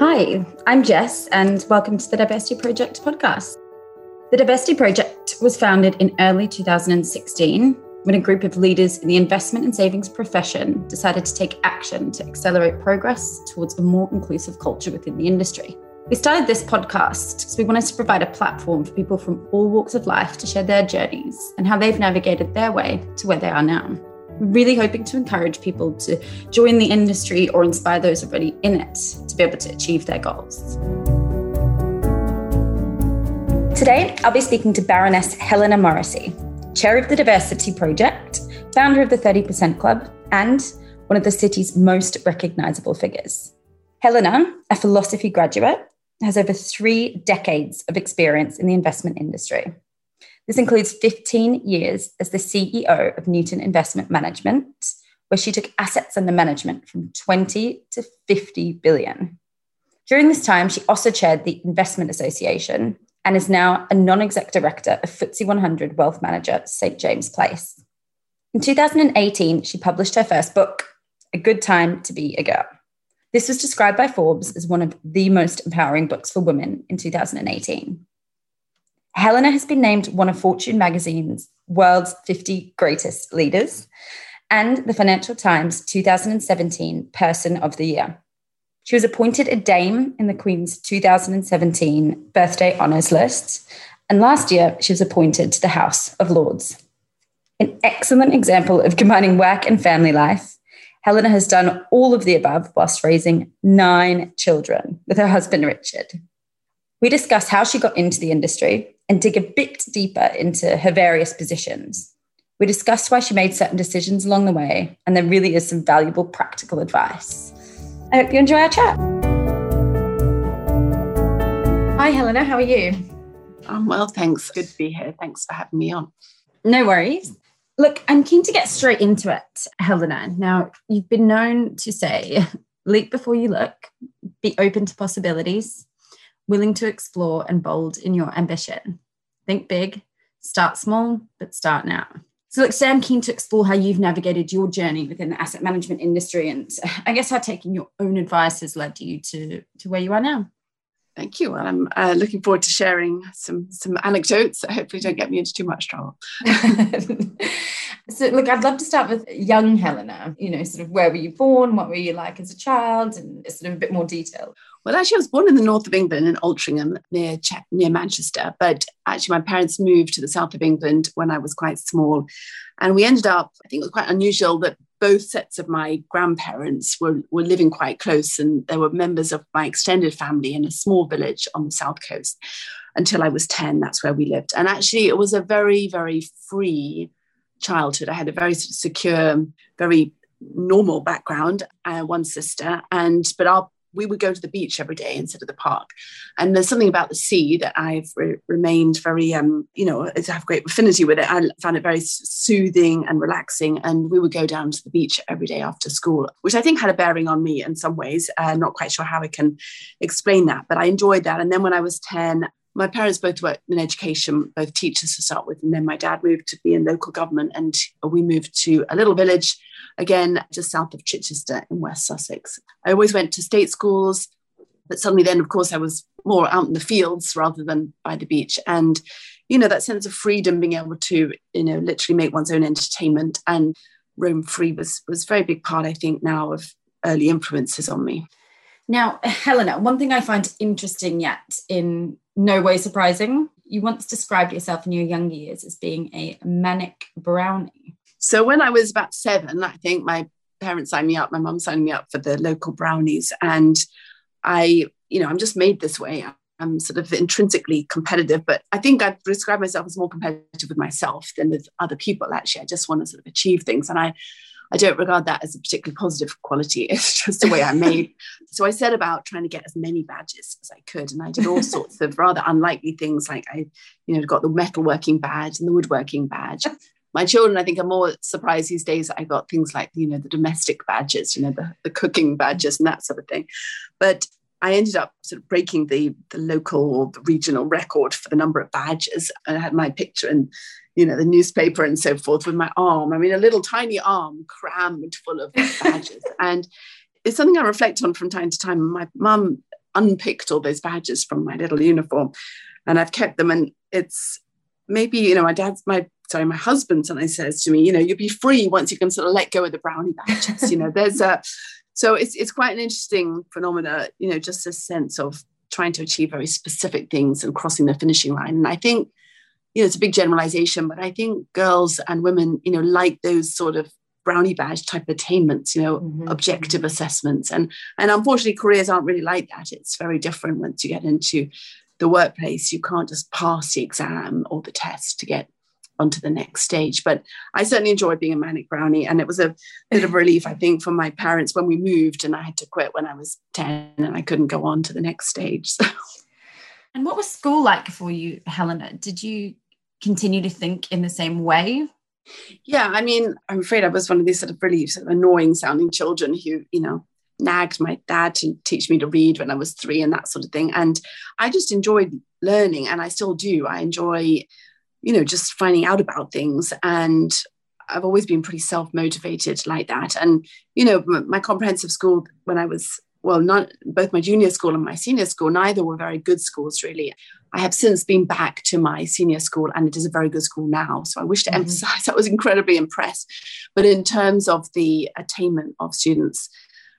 Hi, I'm Jess, and welcome to the Diversity Project podcast. The Diversity Project was founded in early 2016 when a group of leaders in the investment and savings profession decided to take action to accelerate progress towards a more inclusive culture within the industry. We started this podcast because we wanted to provide a platform for people from all walks of life to share their journeys and how they've navigated their way to where they are now really hoping to encourage people to join the industry or inspire those already in it to be able to achieve their goals. Today, I'll be speaking to Baroness Helena Morrissey, chair of the Diversity Project, founder of the 30% Club, and one of the city's most recognisable figures. Helena, a philosophy graduate, has over three decades of experience in the investment industry. This includes 15 years as the CEO of Newton Investment Management, where she took assets under management from 20 to 50 billion. During this time, she also chaired the Investment Association and is now a non exec director of FTSE 100 wealth manager St. James Place. In 2018, she published her first book, A Good Time to Be a Girl. This was described by Forbes as one of the most empowering books for women in 2018. Helena has been named one of Fortune magazine's world's 50 greatest leaders and the Financial Times 2017 Person of the Year. She was appointed a Dame in the Queen's 2017 Birthday Honours list, and last year she was appointed to the House of Lords. An excellent example of combining work and family life, Helena has done all of the above whilst raising nine children with her husband Richard. We discuss how she got into the industry, and dig a bit deeper into her various positions. We discussed why she made certain decisions along the way, and there really is some valuable practical advice. I hope you enjoy our chat. Hi, Helena, how are you? I'm well, thanks. Good to be here. Thanks for having me on. No worries. Look, I'm keen to get straight into it, Helena. Now, you've been known to say, leap before you look, be open to possibilities, willing to explore and bold in your ambition. Think big, start small, but start now. So, look, Sam, keen to explore how you've navigated your journey within the asset management industry, and I guess how taking your own advice has led you to to where you are now. Thank you. Well, I'm uh, looking forward to sharing some some anecdotes that hopefully don't get me into too much trouble. so, look, I'd love to start with young Helena. You know, sort of where were you born? What were you like as a child? And sort of a bit more detail. Well, actually, I was born in the north of England in Altrincham near near Manchester. But actually, my parents moved to the south of England when I was quite small, and we ended up. I think it was quite unusual that both sets of my grandparents were, were living quite close, and there were members of my extended family in a small village on the south coast. Until I was ten, that's where we lived, and actually, it was a very very free childhood. I had a very secure, very normal background. I one sister, and but our we would go to the beach every day instead of the park. And there's something about the sea that I've re- remained very, um, you know, I have great affinity with it. I found it very soothing and relaxing. And we would go down to the beach every day after school, which I think had a bearing on me in some ways. Uh, not quite sure how I can explain that, but I enjoyed that. And then when I was 10, my parents both worked in education, both teachers to start with, and then my dad moved to be in local government, and we moved to a little village, again just south of Chichester in West Sussex. I always went to state schools, but suddenly then, of course, I was more out in the fields rather than by the beach, and you know that sense of freedom, being able to you know literally make one's own entertainment and roam free was was a very big part, I think, now of early influences on me. Now, Helena, one thing I find interesting yet in no way surprising, you once described yourself in your younger years as being a manic brownie. So when I was about seven, I think my parents signed me up, my mum signed me up for the local brownies. And I, you know, I'm just made this way. I'm sort of intrinsically competitive, but I think I describe myself as more competitive with myself than with other people. Actually, I just want to sort of achieve things. And I I don't regard that as a particularly positive quality. It's just the way I'm made. so I set about trying to get as many badges as I could. And I did all sorts of rather unlikely things like I, you know, got the metalworking badge and the woodworking badge. My children, I think, are more surprised these days. I got things like, you know, the domestic badges, you know, the, the cooking badges and that sort of thing. But I ended up sort of breaking the the local or the regional record for the number of badges. I had my picture in you know, the newspaper and so forth with my arm. I mean, a little tiny arm crammed full of badges. and it's something I reflect on from time to time. My mum unpicked all those badges from my little uniform and I've kept them. And it's maybe, you know, my dad's, my, sorry, my husband sometimes says to me, you know, you'll be free once you can sort of let go of the brownie badges. you know, there's a, so it's, it's quite an interesting phenomena, you know, just a sense of trying to achieve very specific things and crossing the finishing line. And I think, you know, it's a big generalization, but I think girls and women, you know, like those sort of brownie badge type attainments, you know, mm-hmm. objective assessments. And and unfortunately, careers aren't really like that. It's very different once you get into the workplace. You can't just pass the exam or the test to get onto the next stage. But I certainly enjoyed being a manic brownie. And it was a bit of relief, I think, for my parents when we moved and I had to quit when I was 10 and I couldn't go on to the next stage. And what was school like for you, Helena? Did you continue to think in the same way? Yeah, I mean, I'm afraid I was one of these sort of really sort of annoying sounding children who, you know, nagged my dad to teach me to read when I was three and that sort of thing. And I just enjoyed learning and I still do. I enjoy, you know, just finding out about things. And I've always been pretty self motivated like that. And, you know, my comprehensive school when I was well, not both my junior school and my senior school, neither were very good schools, really. I have since been back to my senior school, and it is a very good school now. So I wish to mm-hmm. emphasize I was incredibly impressed. But in terms of the attainment of students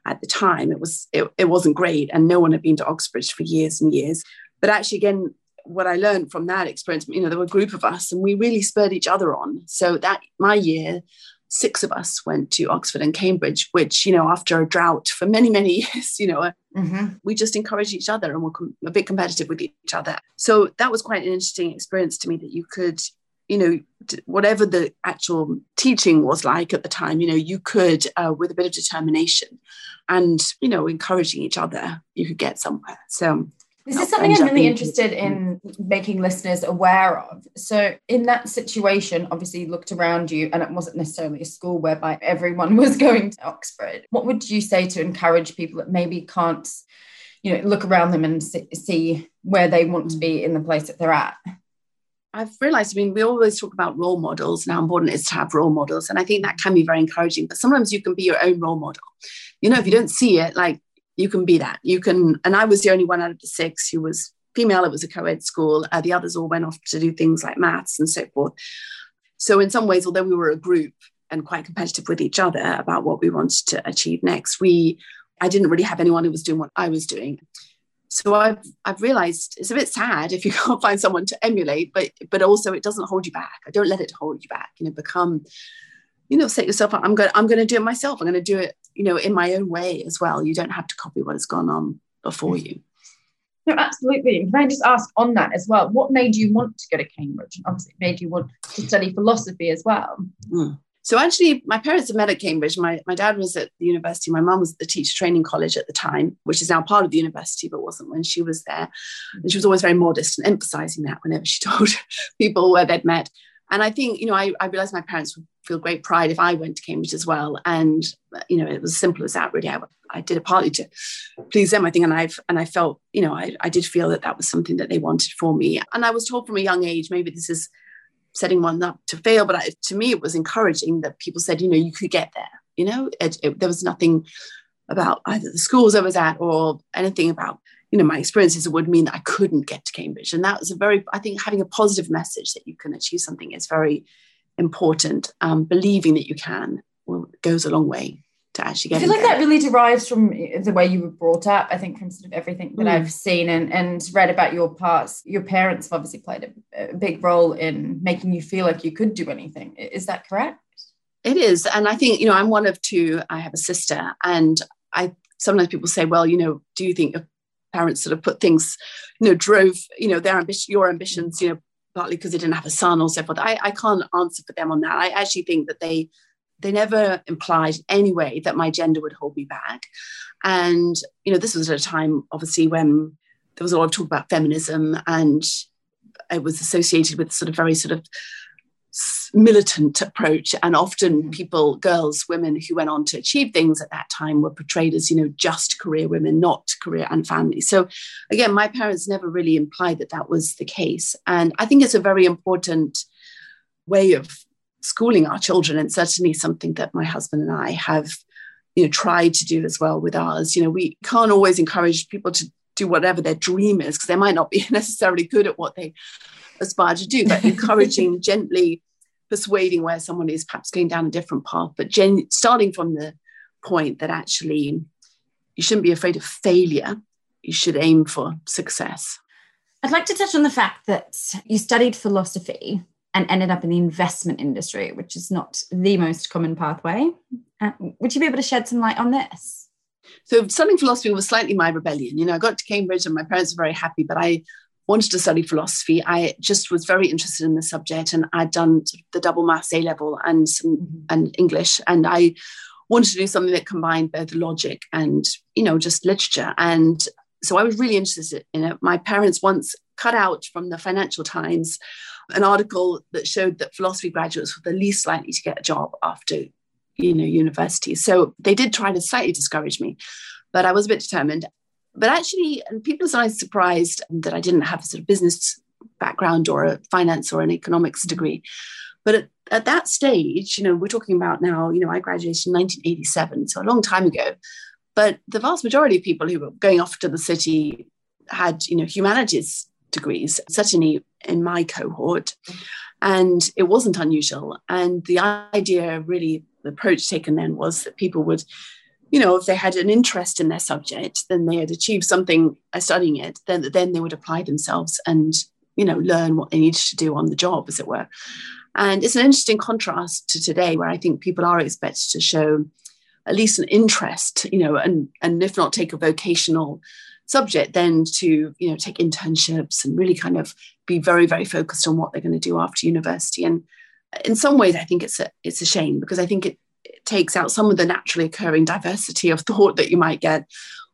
at the time, it was it, it wasn't great, and no one had been to Oxbridge for years and years. But actually, again, what I learned from that experience, you know, there were a group of us, and we really spurred each other on. So that my year, six of us went to Oxford and Cambridge, which, you know, after a drought for many, many years, you know, mm-hmm. we just encouraged each other and were com- a bit competitive with each other. So that was quite an interesting experience to me that you could, you know, whatever the actual teaching was like at the time, you know, you could, uh, with a bit of determination and, you know, encouraging each other, you could get somewhere. So this is something I'm really interested in mm. making listeners aware of. So, in that situation, obviously, you looked around you, and it wasn't necessarily a school whereby everyone was going to Oxford. What would you say to encourage people that maybe can't, you know, look around them and see where they want to mm. be in the place that they're at? I've realized, I mean, we always talk about role models and how important it is to have role models. And I think that can be very encouraging, but sometimes you can be your own role model. You know, if you don't see it, like you can be that. You can, and I was the only one out of the six who was female. It was a co-ed school. Uh, the others all went off to do things like maths and so forth. So in some ways, although we were a group and quite competitive with each other about what we wanted to achieve next, we I didn't really have anyone who was doing what I was doing. So I've I've realized it's a bit sad if you can't find someone to emulate, but but also it doesn't hold you back. I don't let it hold you back. You know, become you know, set yourself up. I'm going, I'm going to do it myself. I'm going to do it, you know, in my own way as well. You don't have to copy what has gone on before you. No, absolutely. Can I just ask on that as well? What made you want to go to Cambridge? And obviously, it made you want to study philosophy as well. Mm. So actually, my parents had met at Cambridge. My, my dad was at the university. My mum was at the teacher training college at the time, which is now part of the university, but wasn't when she was there. And she was always very modest and emphasizing that whenever she told people where they'd met. And I think, you know, I, I realized my parents would feel great pride if I went to Cambridge as well. And, you know, it was as simple as that, really. I, I did it partly to please them, I think. And I've, and I felt, you know, I, I did feel that that was something that they wanted for me. And I was told from a young age, maybe this is setting one up to fail, but I, to me, it was encouraging that people said, you know, you could get there. You know, it, it, there was nothing about either the schools I was at or anything about you know, my experiences would mean that I couldn't get to Cambridge. And that was a very, I think having a positive message that you can achieve something is very important. Um, believing that you can well, goes a long way to actually get I feel like there. that really derives from the way you were brought up. I think from sort of everything that mm. I've seen and, and read about your past, your parents have obviously played a, a big role in making you feel like you could do anything. Is that correct? It is. And I think, you know, I'm one of two. I have a sister. And I sometimes people say, well, you know, do you think parents sort of put things, you know, drove, you know, their ambition, your ambitions, you know, partly because they didn't have a son or so forth. I, I can't answer for them on that. I actually think that they they never implied anyway that my gender would hold me back. And, you know, this was at a time, obviously, when there was a lot of talk about feminism and it was associated with sort of very sort of militant approach and often people girls women who went on to achieve things at that time were portrayed as you know just career women not career and family. So again my parents never really implied that that was the case. And i think it's a very important way of schooling our children and certainly something that my husband and i have you know tried to do as well with ours. You know we can't always encourage people to do whatever their dream is because they might not be necessarily good at what they aspire to do, but encouraging gently persuading where someone is perhaps going down a different path, but gen- starting from the point that actually you shouldn't be afraid of failure, you should aim for success. I'd like to touch on the fact that you studied philosophy and ended up in the investment industry, which is not the most common pathway. Uh, would you be able to shed some light on this? So, studying philosophy was slightly my rebellion. You know, I got to Cambridge and my parents were very happy, but I wanted to study philosophy. I just was very interested in the subject, and I'd done the double maths A level and some, mm-hmm. and English, and I wanted to do something that combined both logic and you know just literature. And so I was really interested in it. My parents once cut out from the Financial Times an article that showed that philosophy graduates were the least likely to get a job after you know university. So they did try to slightly discourage me, but I was a bit determined. But actually, and people are sometimes surprised that I didn't have a sort of business background or a finance or an economics degree. But at, at that stage, you know, we're talking about now, you know, I graduated in 1987, so a long time ago. But the vast majority of people who were going off to the city had, you know, humanities degrees, certainly in my cohort. And it wasn't unusual. And the idea, really, the approach taken then was that people would you know, if they had an interest in their subject, then they had achieved something by studying it, then, then they would apply themselves and, you know, learn what they needed to do on the job, as it were. And it's an interesting contrast to today, where I think people are expected to show at least an interest, you know, and, and if not take a vocational subject, then to, you know, take internships and really kind of be very, very focused on what they're going to do after university. And in some ways, I think it's a, it's a shame because I think it takes out some of the naturally occurring diversity of thought that you might get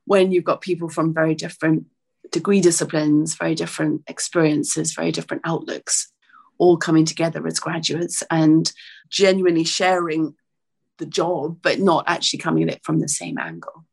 when you've got people from very different degree disciplines, very different experiences, very different outlooks, all coming together as graduates and genuinely sharing the job, but not actually coming at it from the same angle.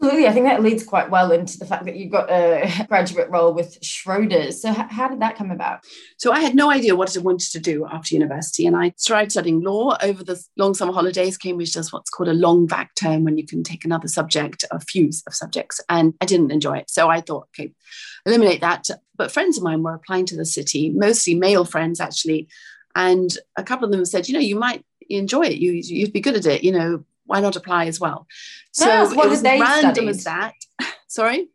Absolutely. I think that leads quite well into the fact that you got a graduate role with Schroders. So, how did that come about? So, I had no idea what I wanted to do after university. And I started studying law over the long summer holidays. Cambridge does what's called a long vac term when you can take another subject, a few of subjects. And I didn't enjoy it. So, I thought, okay, eliminate that. But friends of mine were applying to the city, mostly male friends, actually. And a couple of them said, you know, you might enjoy it. You, you'd be good at it. You know, why not apply as well? So yes, what it was random studied? as that. Sorry.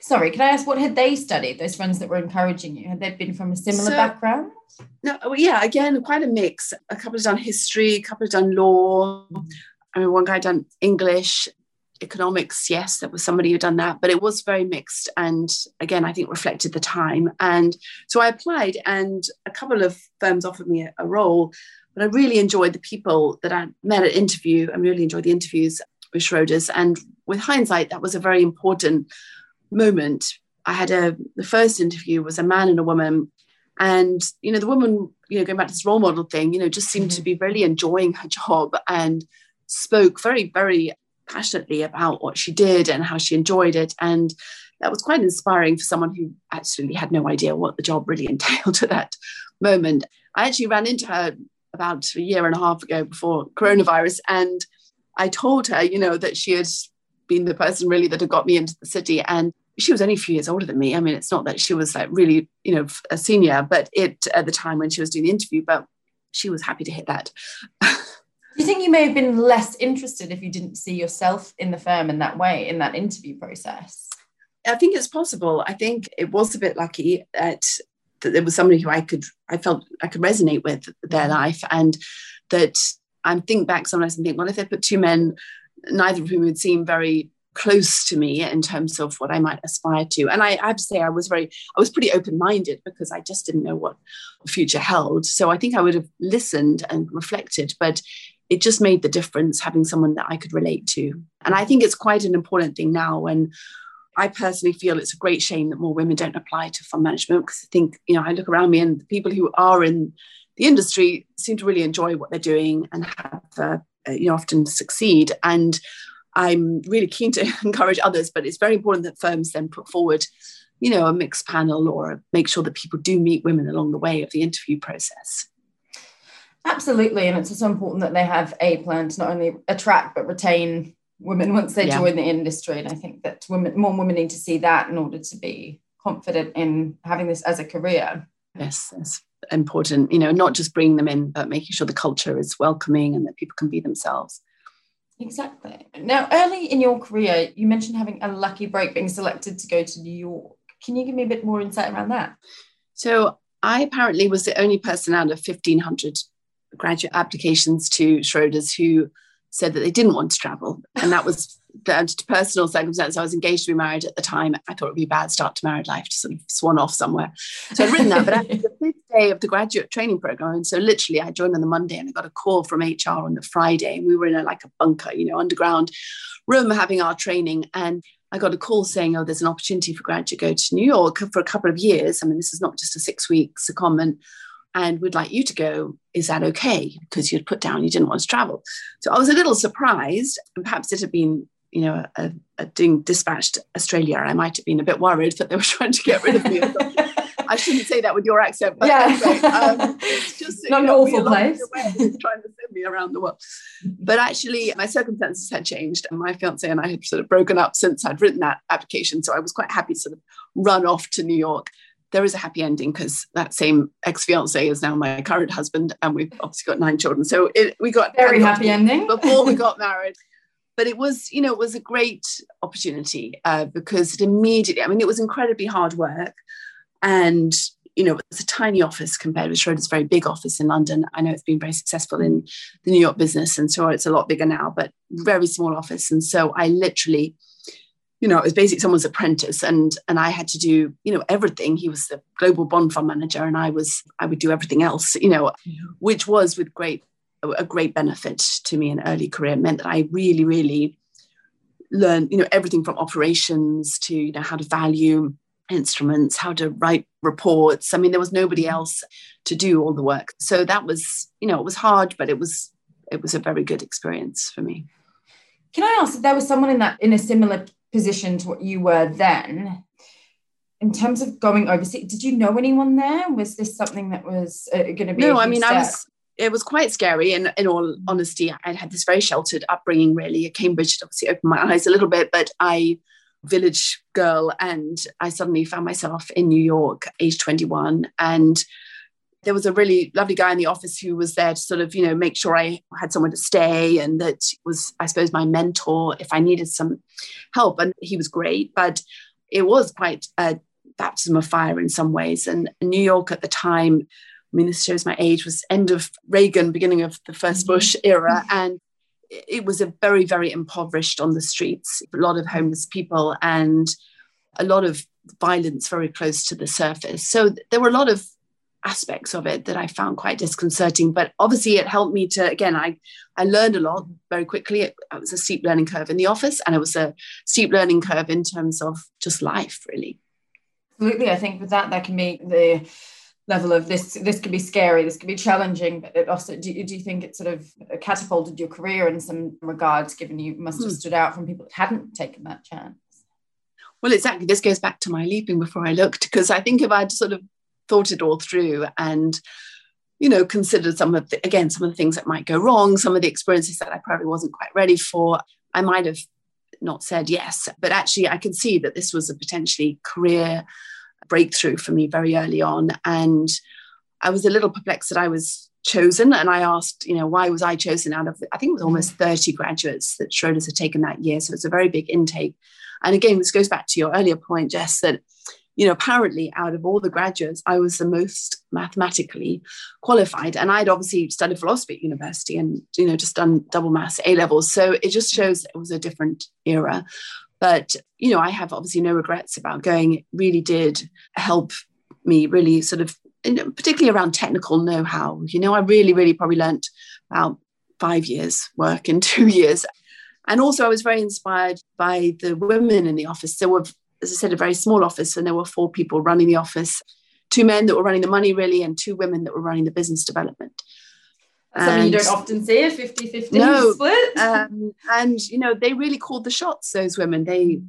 Sorry, can I ask what had they studied? Those friends that were encouraging you had they been from a similar so, background? No, well, yeah, again, quite a mix. A couple have done history, a couple have done law. I mean, one guy done English, economics. Yes, there was somebody who'd done that, but it was very mixed, and again, I think reflected the time. And so I applied, and a couple of firms offered me a, a role but I really enjoyed the people that I met at interview. I really enjoyed the interviews with Schroders. And with hindsight, that was a very important moment. I had a the first interview was a man and a woman. And you know, the woman, you know, going back to this role model thing, you know, just seemed mm-hmm. to be really enjoying her job and spoke very, very passionately about what she did and how she enjoyed it. And that was quite inspiring for someone who actually had no idea what the job really entailed at that moment. I actually ran into her about a year and a half ago before coronavirus. And I told her, you know, that she had been the person really that had got me into the city. And she was only a few years older than me. I mean, it's not that she was like really, you know, a senior, but it at the time when she was doing the interview, but she was happy to hit that. Do you think you may have been less interested if you didn't see yourself in the firm in that way, in that interview process? I think it's possible. I think it was a bit lucky that that there was somebody who I could I felt I could resonate with their mm-hmm. life and that I think back sometimes and think, well, if they put two men, neither of whom would seem very close to me in terms of what I might aspire to. And I, I have to say I was very I was pretty open-minded because I just didn't know what the future held. So I think I would have listened and reflected, but it just made the difference having someone that I could relate to. And I think it's quite an important thing now when I personally feel it's a great shame that more women don't apply to fund management because I think, you know, I look around me and the people who are in the industry seem to really enjoy what they're doing and have, uh, uh you know, often succeed. And I'm really keen to encourage others, but it's very important that firms then put forward, you know, a mixed panel or make sure that people do meet women along the way of the interview process. Absolutely. And it's so important that they have a plan to not only attract but retain women once they yeah. join the industry. And I think that women, more women need to see that in order to be confident in having this as a career. Yes, that's important. You know, not just bringing them in, but making sure the culture is welcoming and that people can be themselves. Exactly. Now, early in your career, you mentioned having a lucky break, being selected to go to New York. Can you give me a bit more insight around that? So, I apparently was the only person out of 1,500 graduate applications to Schroders who said that they didn't want to travel. And that was down to personal circumstances. I was engaged to be married at the time. I thought it would be a bad start to married life to sort of swan off somewhere. So I'd written that. But after the fifth day of the graduate training program, and so literally I joined on the Monday and I got a call from HR on the Friday. And we were in a like a bunker, you know, underground room having our training. And I got a call saying, oh, there's an opportunity for graduate to go to New York for a couple of years. I mean, this is not just a six week secondment and we'd like you to go. Is that okay? Because you'd put down you didn't want to travel. So I was a little surprised, and perhaps it had been, you know, a, a doing dispatched Australia. I might have been a bit worried that they were trying to get rid of me. I shouldn't say that with your accent, but yeah. anyway, um, it's just not an awful place. trying to send me around the world. But actually, my circumstances had changed, and my fiance and I had sort of broken up since I'd written that application. So I was quite happy to sort of run off to New York there is a happy ending because that same ex-fiance is now my current husband and we've obviously got nine children. So it, we got very happy ending. before we got married. But it was you know it was a great opportunity uh, because it immediately i mean it was incredibly hard work. And you know it's a tiny office compared with schroder's very big office in london. I know it's been very successful in the new york business and so it's a lot bigger now but very small office. And so i literally you know, it was basically someone's apprentice and and I had to do, you know, everything. He was the global bond fund manager and I was I would do everything else, you know, which was with great a great benefit to me in early career it meant that I really, really learned, you know, everything from operations to, you know, how to value instruments, how to write reports. I mean, there was nobody else to do all the work. So that was, you know, it was hard, but it was it was a very good experience for me. Can I ask if there was someone in that in a similar position to what you were then. In terms of going overseas did you know anyone there? Was this something that was uh, going to be no i mean step? i was it was quite scary and in all honesty i had this very sheltered upbringing really. At cambridge it obviously opened my eyes a little bit but i village girl and i suddenly found myself in new york age 21 and there was a really lovely guy in the office who was there to sort of, you know, make sure I had somewhere to stay and that was, I suppose, my mentor if I needed some help. And he was great, but it was quite a baptism of fire in some ways. And New York at the time, I mean, this shows my age, was end of Reagan, beginning of the 1st mm-hmm. Bush era. And it was a very, very impoverished on the streets, a lot of homeless people and a lot of violence very close to the surface. So there were a lot of aspects of it that I found quite disconcerting. But obviously, it helped me to again. I I learned a lot very quickly. It, it, was a steep learning curve in the office, and it was a steep learning curve in terms of just life, really. Absolutely, I think with that, that can be the level of this. This could be scary. This could be challenging, but it also. Do, do you think it sort of catapulted your career in some regards, given you must have hmm. stood out from people that hadn't taken that chance? Well, exactly. This goes back to my leaping before I looked, because I think if I'd sort of thought it all through and you know considered some of the again some of the things that might go wrong some of the experiences that i probably wasn't quite ready for. I might have not said yes but actually i could see that this was a potentially career breakthrough for me very early on. And i was a little perplexed that i was chosen. And i asked you know why was i chosen out of i think it was almost 30 graduates that schroders had taken that year. So it's a very big intake. And again this goes back to your earlier point jess that you know, apparently out of all the graduates, I was the most mathematically qualified. And I'd obviously studied philosophy at university and, you know, just done double maths A levels. So it just shows it was a different era. But, you know, I have obviously no regrets about going. It really did help me really sort of, particularly around technical know how. You know, I really, really probably learnt about five years work in two years. And also, I was very inspired by the women in the office. There were as I said, a very small office, and there were four people running the office two men that were running the money, really, and two women that were running the business development. Something you don't often see a 50 50 no, split. Um, and, you know, they really called the shots, those women. They,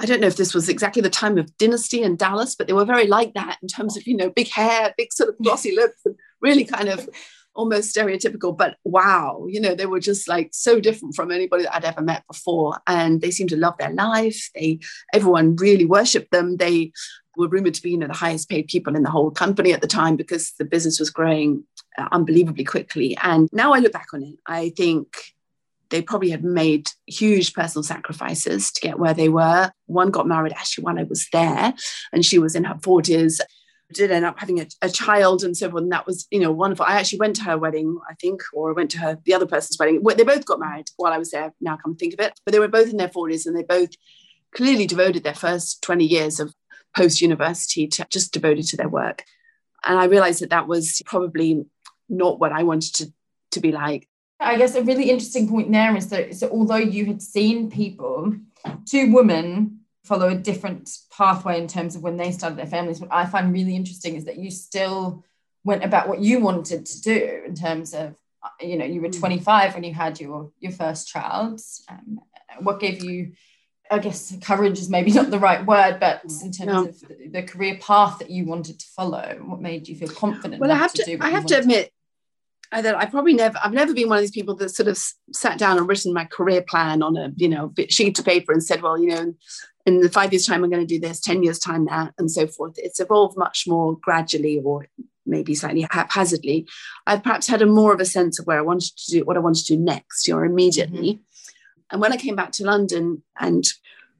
I don't know if this was exactly the time of Dynasty and Dallas, but they were very like that in terms of, you know, big hair, big sort of glossy lips, and really kind of almost stereotypical, but wow, you know, they were just like so different from anybody that I'd ever met before. And they seemed to love their life. They, everyone really worshipped them. They were rumored to be, you know, the highest paid people in the whole company at the time because the business was growing uh, unbelievably quickly. And now I look back on it, I think they probably had made huge personal sacrifices to get where they were. One got married actually while I was there, and she was in her 40s did end up having a, a, child and so on. And that was, you know, wonderful. I actually went to her wedding, I think, or I went to her, the other person's wedding. They both got married while I was there, now come think of it. But they were both in their 40s and they both clearly devoted their first 20 years of post university to just devoted to their work. And I realized that that was probably not what I wanted to, to be like. I guess a really interesting point there is that so although you had seen people, two women follow a different pathway in terms of when they started their families. What I find really interesting is that you still went about what you wanted to do in terms of, you know, you were mm. 25 when you had your your first child. Um, what gave you, I guess, courage is maybe not the right word, but in terms no. of the, the, career path that you wanted to follow, what made you feel confident? Well, I have to, to I have to admit, that I probably never, I've never been one of these people that sort of sat down and written my career plan on a, you know, sheet of paper and said, well, you know, in the five years time, I'm going to do this, 10 years time, that, and so forth. It's evolved much more gradually or maybe slightly haphazardly. I've perhaps had a more of a sense of where I wanted to do, what I wanted to do next or immediately. Mm-hmm. And when I came back to London and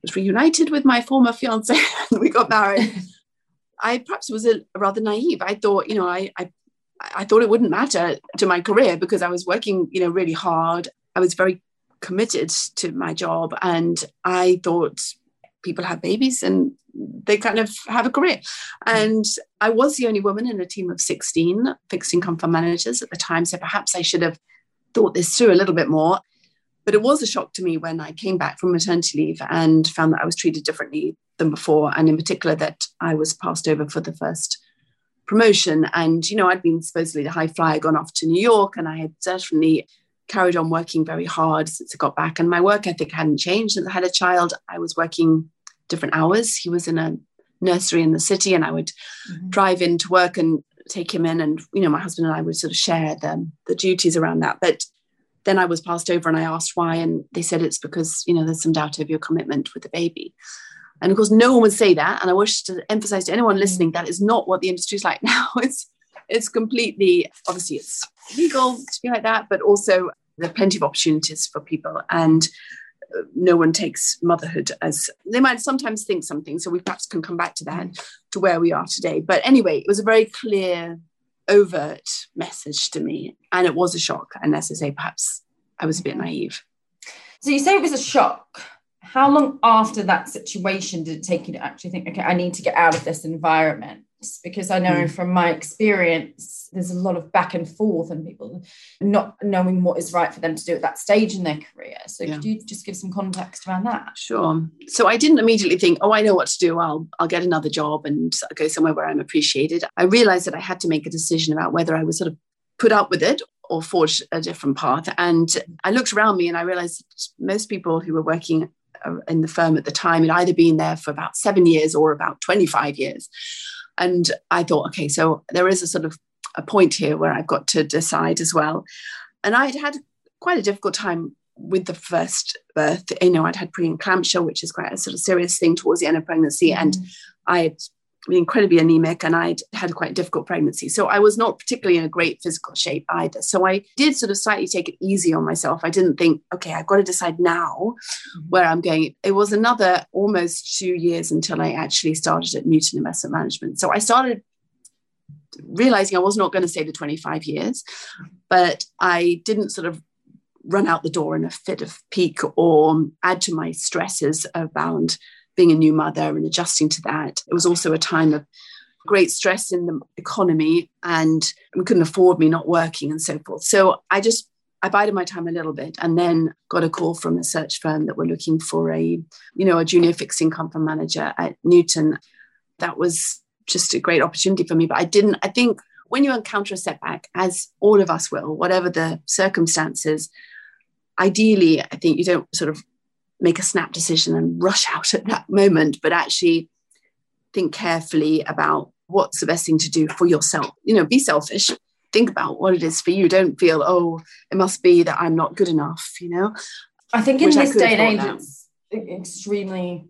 was reunited with my former fiance and we got married, I perhaps was a, rather naive. I thought, you know, I, I I thought it wouldn't matter to my career because I was working, you know, really hard. I was very committed to my job and I thought people have babies and they kind of have a career. Mm. And I was the only woman in a team of 16 fixed income fund managers at the time. So perhaps I should have thought this through a little bit more. But it was a shock to me when I came back from maternity leave and found that I was treated differently than before. And in particular, that I was passed over for the first promotion. And, you know, I'd been supposedly the high flyer, gone off to New York, and I had certainly carried on working very hard since I got back. And my work ethic hadn't changed. Since I had a child, I was working different hours. He was in a nursery in the city, and I would mm-hmm. drive in to work and take him in. And, you know, my husband and I would sort of share the, the duties around that. But then I was passed over and I asked why. And they said it's because, you know, there's some doubt over your commitment with the baby. And of course, no one would say that. And I wish to emphasize to anyone listening that is not what the industry is like now. It's it's completely obviously it's legal to be like that, but also there are plenty of opportunities for people. And no one takes motherhood as they might sometimes think something. So we perhaps can come back to that to where we are today. But anyway, it was a very clear, overt message to me. And it was a shock. And as I say, perhaps I was a bit naive. So you say it was a shock how long after that situation did it take you to actually think, okay, I need to get out of this environment? Because I know mm. from my experience, there's a lot of back and forth and people not knowing what is right for them to do at that stage in their career. So yeah. could you just give some context around that? Sure. So I didn't immediately think, oh, I know what to do. I'll I'll get another job and go somewhere where I'm appreciated. I realized that I had to make a decision about whether I was sort of put up with it or forge a different path. And I looked around me and I realized most people who were working uh, in the firm at the time had either been there for about seven years or about 25 years. And I thought, okay, so there is a sort of a point here where I've got to decide as well. And I had had quite a difficult time with the first birth. You know, I'd had preeclampsia, which is quite a sort of serious thing towards the end of pregnancy. Mm-hmm. And I had incredibly anemic and I'd had quite a difficult pregnancy. So I was not particularly in a great physical shape either. So I did sort of slightly take it easy on myself. I didn't think, okay, I've got to decide now mm-hmm. where I'm going. It was another almost two years until I actually started at Newton Investment Management. So I started realizing I was not going to stay the 25 years, but I didn't sort of run out the door in a fit of pique or add to my stresses around being a new mother and adjusting to that. It was also a time of great stress in the economy and we couldn't afford me not working and so forth. So I just I bided my time a little bit and then got a call from a search firm that were looking for a, you know, a junior fixed income fund manager at Newton. That was just a great opportunity for me. But I didn't, I think when you encounter a setback, as all of us will, whatever the circumstances, ideally, I think you don't sort of make a snap decision and rush out at that moment, but actually think carefully about what's the best thing to do for yourself. You know, be selfish, think about what it is for you. Don't feel, oh, it must be that I'm not good enough, you know? I think in Which this day and age, it's extremely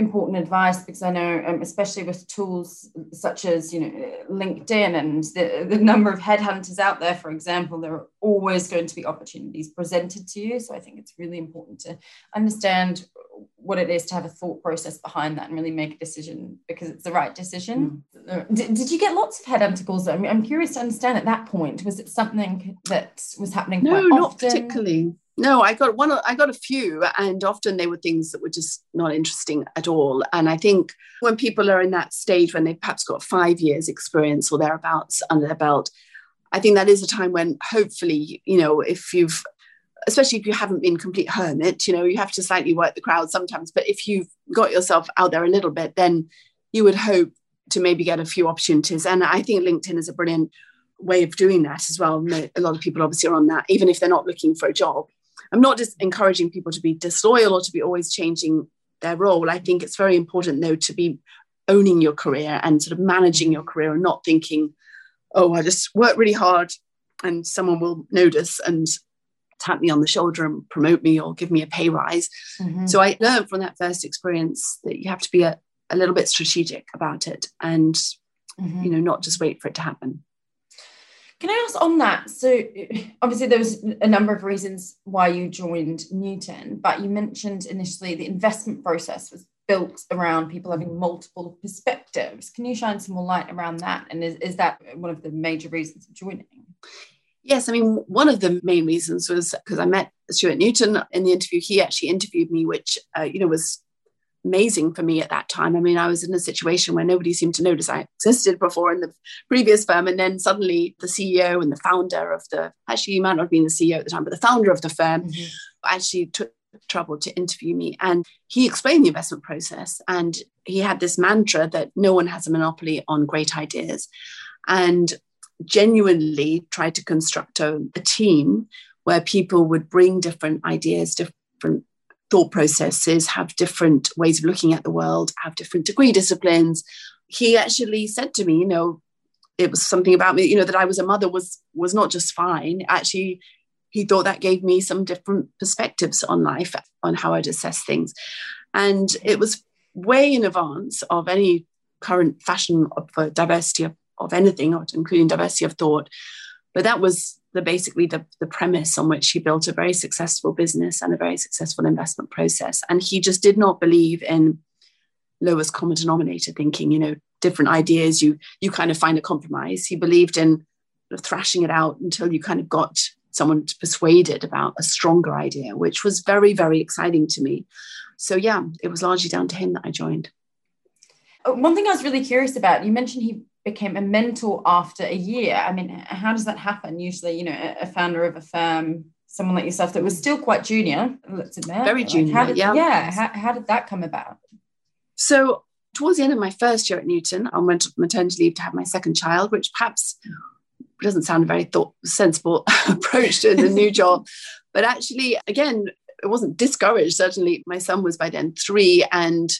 important advice because I know, um, especially with tools such as you know LinkedIn and the, the number of headhunters out there, for example, there are always going to be opportunities presented to you. So I think it's really important to understand what it is to have a thought process behind that and really make a decision because it's the right decision. Mm. Did, did you get lots of headhunter calls? I mean, I'm curious to understand at that point, was it something that was happening? No, not often? particularly. No, I got one. I got a few, and often they were things that were just not interesting at all. And I think when people are in that stage, when they've perhaps got five years experience or thereabouts under their belt, I think that is a time when hopefully, you know, if you've, especially if you haven't been complete hermit, you know, you have to slightly work the crowd sometimes. But if you've got yourself out there a little bit, then you would hope to maybe get a few opportunities. And I think LinkedIn is a brilliant way of doing that as well. A lot of people obviously are on that, even if they're not looking for a job. I'm not just encouraging people to be disloyal or to be always changing their role. I think it's very important, though, to be owning your career and sort of managing your career and not thinking, oh, I just work really hard and someone will notice and tap me on the shoulder and promote me or give me a pay rise. Mm-hmm. So I learned from that first experience that you have to be a, a little bit strategic about it and, mm-hmm. you know, not just wait for it to happen. Can I ask on that? So, obviously, there was a number of reasons why you joined Newton, but you mentioned initially the investment process was built around people having multiple perspectives. Can you shine some more light around that? And is, is that one of the major reasons for joining? Yes, I mean, one of the main reasons was because I met Stewart Newton in the interview. He actually interviewed me, which, uh, you know, was amazing for me at that time. I mean, I was in a situation where nobody seemed to notice I existed before in the previous firm. And then suddenly the CEO and the founder of the, actually, you might not have been the CEO at the time, but the founder of the firm mm-hmm. actually took trouble to interview me. And he explained the investment process. And he had this mantra that no one has a monopoly on great ideas. And genuinely tried to construct a, a team where people would bring different ideas, different thought processes, have different ways of looking at the world, have different degree disciplines. He actually said to me, you know, it was something about me, you know, that I was a mother was was not just fine. Actually, he thought that gave me some different perspectives on life, on how I'd assess things. And it was way in advance of any current fashion for uh, diversity of, of anything, including diversity of thought. But that was the basically the, the premise on which he built a very successful business and a very successful investment process. And he just did not believe in lowest common denominator thinking, you know, different ideas, you you kind of find a compromise. He believed in thrashing it out until you kind of got someone persuaded about a stronger idea, which was very, very exciting to me. So yeah, it was largely down to him that I joined. Uh, one thing I was really curious about, you mentioned he became a mentor after a year. I mean, how does that happen? Usually, you know, a founder of a firm, someone like yourself that was still quite junior, let's admit. Very junior, like did, yeah. Yeah, how, how did that come about? So towards the end of my first year at Newton, I went on maternity leave to have my second child, which perhaps doesn't sound a very thought sensible approach to the new job. But actually, again, it wasn't discouraged. Certainly, my son was by then three, and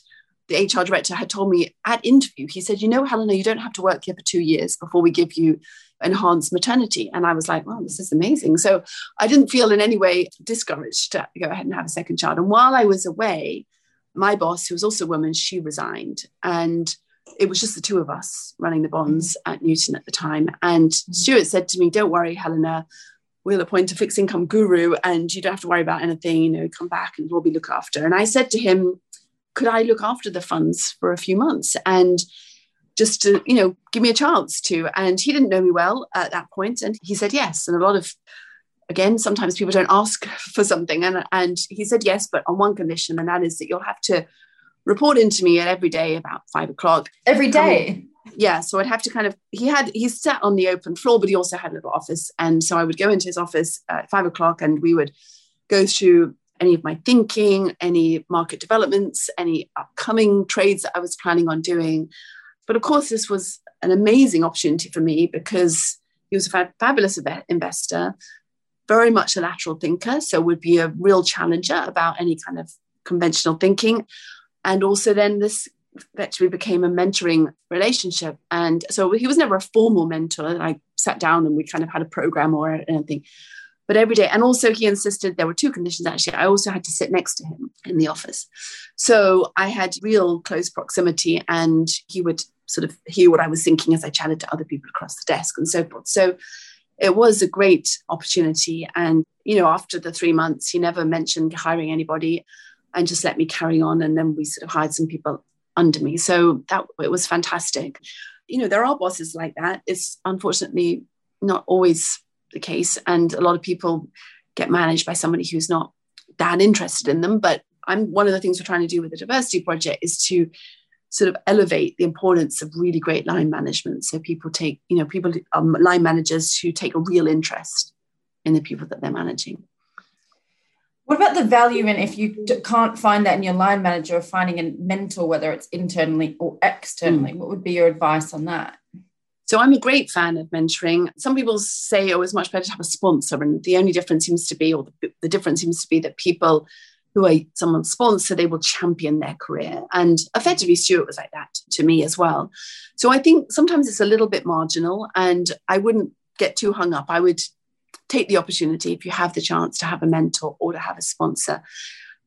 the HR director had told me at interview, he said, You know, Helena, you don't have to work here for two years before we give you enhanced maternity. And I was like, Wow, this is amazing. So I didn't feel in any way discouraged to go ahead and have a second child. And while I was away, my boss, who was also a woman, she resigned. And it was just the two of us running the bonds mm-hmm. at Newton at the time. And mm-hmm. Stewart said to me, Don't worry, Helena, we'll appoint a fixed income guru and you don't have to worry about anything, you know, come back and we'll be looked after. And I said to him, could I look after the funds for a few months and just to, you know, give me a chance to? And he didn't know me well at that point, and he said yes. And a lot of, again, sometimes people don't ask for something, and and he said yes, but on one condition, and that is that you'll have to report into me at every day about five o'clock. Every um, day. yeah, so I'd have to kind of he had he sat on the open floor, but he also had a little office, and so I would go into his office at five o'clock, and we would go through any of my thinking, any market developments, any upcoming trades that I was planning on doing. But of course, this was an amazing opportunity for me because he was a fabulous investor, very much a lateral thinker, so would be a real challenger about any kind of conventional thinking. And also, then this actually became a mentoring relationship. And so he was never a formal mentor. I sat down and we kind of had a program or anything. But every day, and also he insisted there were two conditions actually. I also had to sit next to him in the office. So I had real close proximity and he would sort of hear what I was thinking as I chatted to other people across the desk and so forth. So it was a great opportunity. And, you know, after the three months, he never mentioned hiring anybody and just let me carry on. And then we sort of hired some people under me. So that it was fantastic. You know, there are bosses like that. It's unfortunately not always the case. And a lot of people get managed by somebody who's not that interested in them. But I'm one of the things we're trying to do with the diversity project is to sort of elevate the importance of really great line management. So people take, you know, people, um, line managers who take a real interest in the people that they're managing. What about the value in if you can't find that in your line manager, finding a mentor, whether it's internally or externally? Mm. What would be your advice on that? So I'm a great fan of mentoring. Some people say, oh, it's much better to have a sponsor. And the only difference seems to be, or the, the difference seems to be that people who are someone's sponsor, they will champion their career. And effectively, Stewart was like that to me as well. So I think sometimes it's a little bit marginal, and I wouldn't get too hung up. I would take the opportunity if you have the chance to have a mentor or to have a sponsor,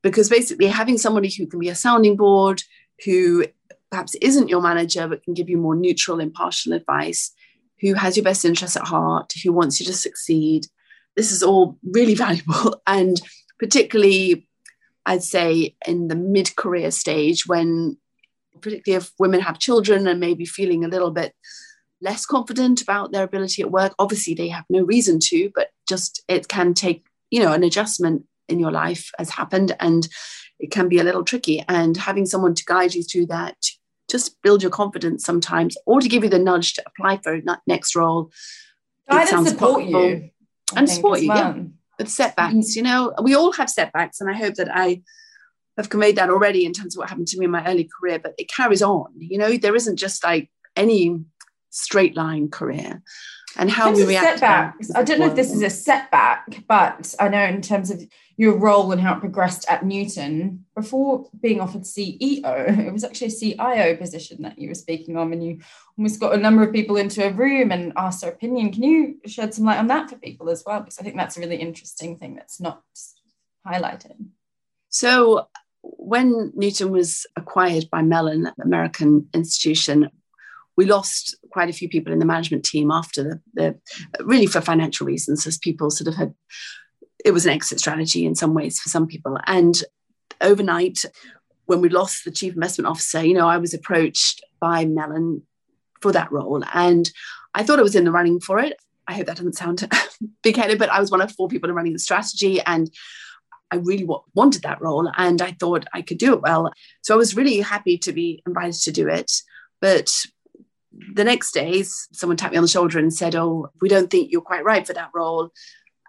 because basically having somebody who can be a sounding board, who perhaps isn't your manager but can give you more neutral, impartial advice, who has your best interests at heart, who wants you to succeed. This is all really valuable and particularly I'd say in the mid career stage, when particularly if women have children and maybe feeling a little bit less confident about their ability at work, obviously they have no reason to, but just it can take, you know, an adjustment in your life has happened and it can be a little tricky. And having someone to guide you through that, just build your confidence sometimes, or to give you the nudge to apply for a next role. Guide and support you. and support you. Yeah with setbacks. Mm. You know, we all have setbacks, and I hope that I have conveyed that already in terms of what happened to me in my early career. But it carries on. You know, there isn't just like any straight line career and how we react. Setbacks. I don't know if this is a setback, but I know in terms of your role and how it progressed at Newton before being offered CEO, it was actually a CIO position that you were speaking on, and you almost got a number of people into a room and asked their opinion. Can you shed some light on that for people as well? Because I think that's a really interesting thing that's not highlighted. So when Newton was acquired by Mellon, American institution, we lost quite a few people in the management team after the, the really for financial reasons, as people sort of had it was an exit strategy in some ways for some people. And overnight, when we lost the chief investment officer, you know, I was approached by Mellon for that role. And I thought I was in the running for it. I hope that doesn't sound big headed, but I was one of four people running the strategy. And I really wanted that role and I thought I could do it well. So I was really happy to be invited to do it. But the next day, someone tapped me on the shoulder and said, Oh, we don't think you're quite right for that role.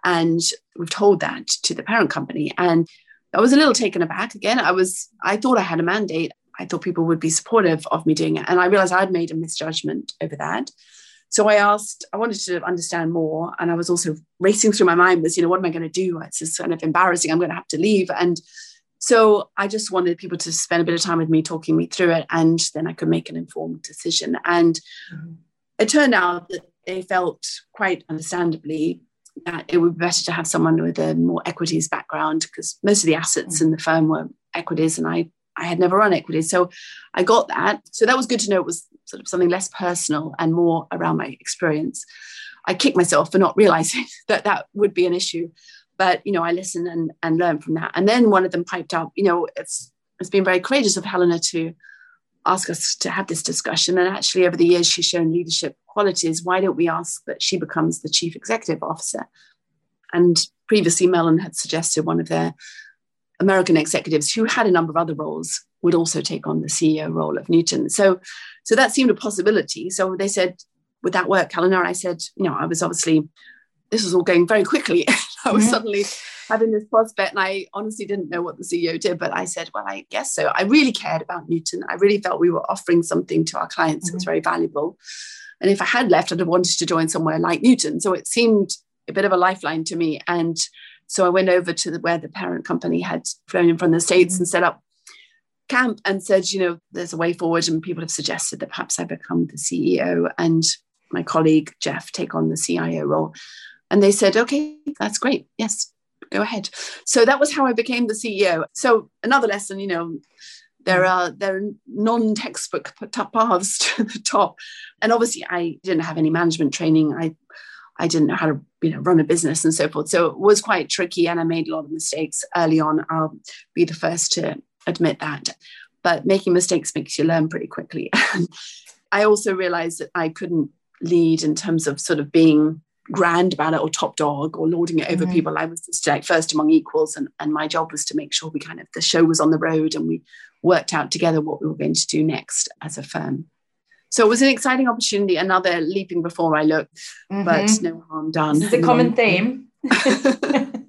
And we've told that to the parent company. And I was a little taken aback again. I was, I thought I had a mandate. I thought people would be supportive of me doing it. And I realized I'd made a misjudgment over that. So I asked, I wanted to understand more. And I was also racing through my mind was, you know, what am I going to do? It's just kind of embarrassing. I'm going to have to leave. And so I just wanted people to spend a bit of time with me, talking me through it, and then I could make an informed decision. And mm-hmm. it turned out that they felt quite understandably that it would be better to have someone with a more equities background because most of the assets mm. in the firm were equities and I I had never run equities. So I got that. So that was good to know it was sort of something less personal and more around my experience. I kicked myself for not realizing that that would be an issue. But, you know, I listened and, and learned from that. And then one of them piped up, you know, it's it's been very courageous of Helena to ask us to have this discussion. And actually, over the years, she's shown leadership qualities. Why don't we ask that she becomes the chief executive officer? And previously, Mellon had suggested one of their American executives who had a number of other roles would also take on the CEO role of Newton. So, so that seemed a possibility. So they said, would that work, Helena? I said, you know, I was obviously, this was all going very quickly. I was mm-hmm. suddenly having this prospect and I honestly didn't know what the CEO did, but I said, well, I guess so. I really cared about Newton. I really felt we were offering something to our clients mm-hmm. that was mm-hmm. very valuable. And if I had left, I'd have wanted to join somewhere like Newton. So it seemed a bit of a lifeline to me. And so I went over to the, where the parent company had flown in from the States mm-hmm. and set up camp and said, you know, there's a way forward. And people have suggested that perhaps I become the CEO and my colleague Jeff take on the CIO role. And they said, okay, that's great. Yes, go ahead. So that was how I became the CEO. So another lesson, you know, there mm. are there are non-textbook paths to the top. And obviously I didn't have any management training. I I didn't know how to, you know, run a business and so forth. So it was quite tricky and I made a lot of mistakes early on. I'll be the first to admit that. But making mistakes makes you learn pretty quickly. I also realized that I couldn't lead in terms of sort of being grand about it or top dog or lording it over mm-hmm. people. I was just like first among equals, and, and my job was to make sure we kind of the show was on the road and we worked out together what we were going to do next as a firm. So it was an exciting opportunity, another leaping before I look, mm-hmm. but no harm done. This is a common theme.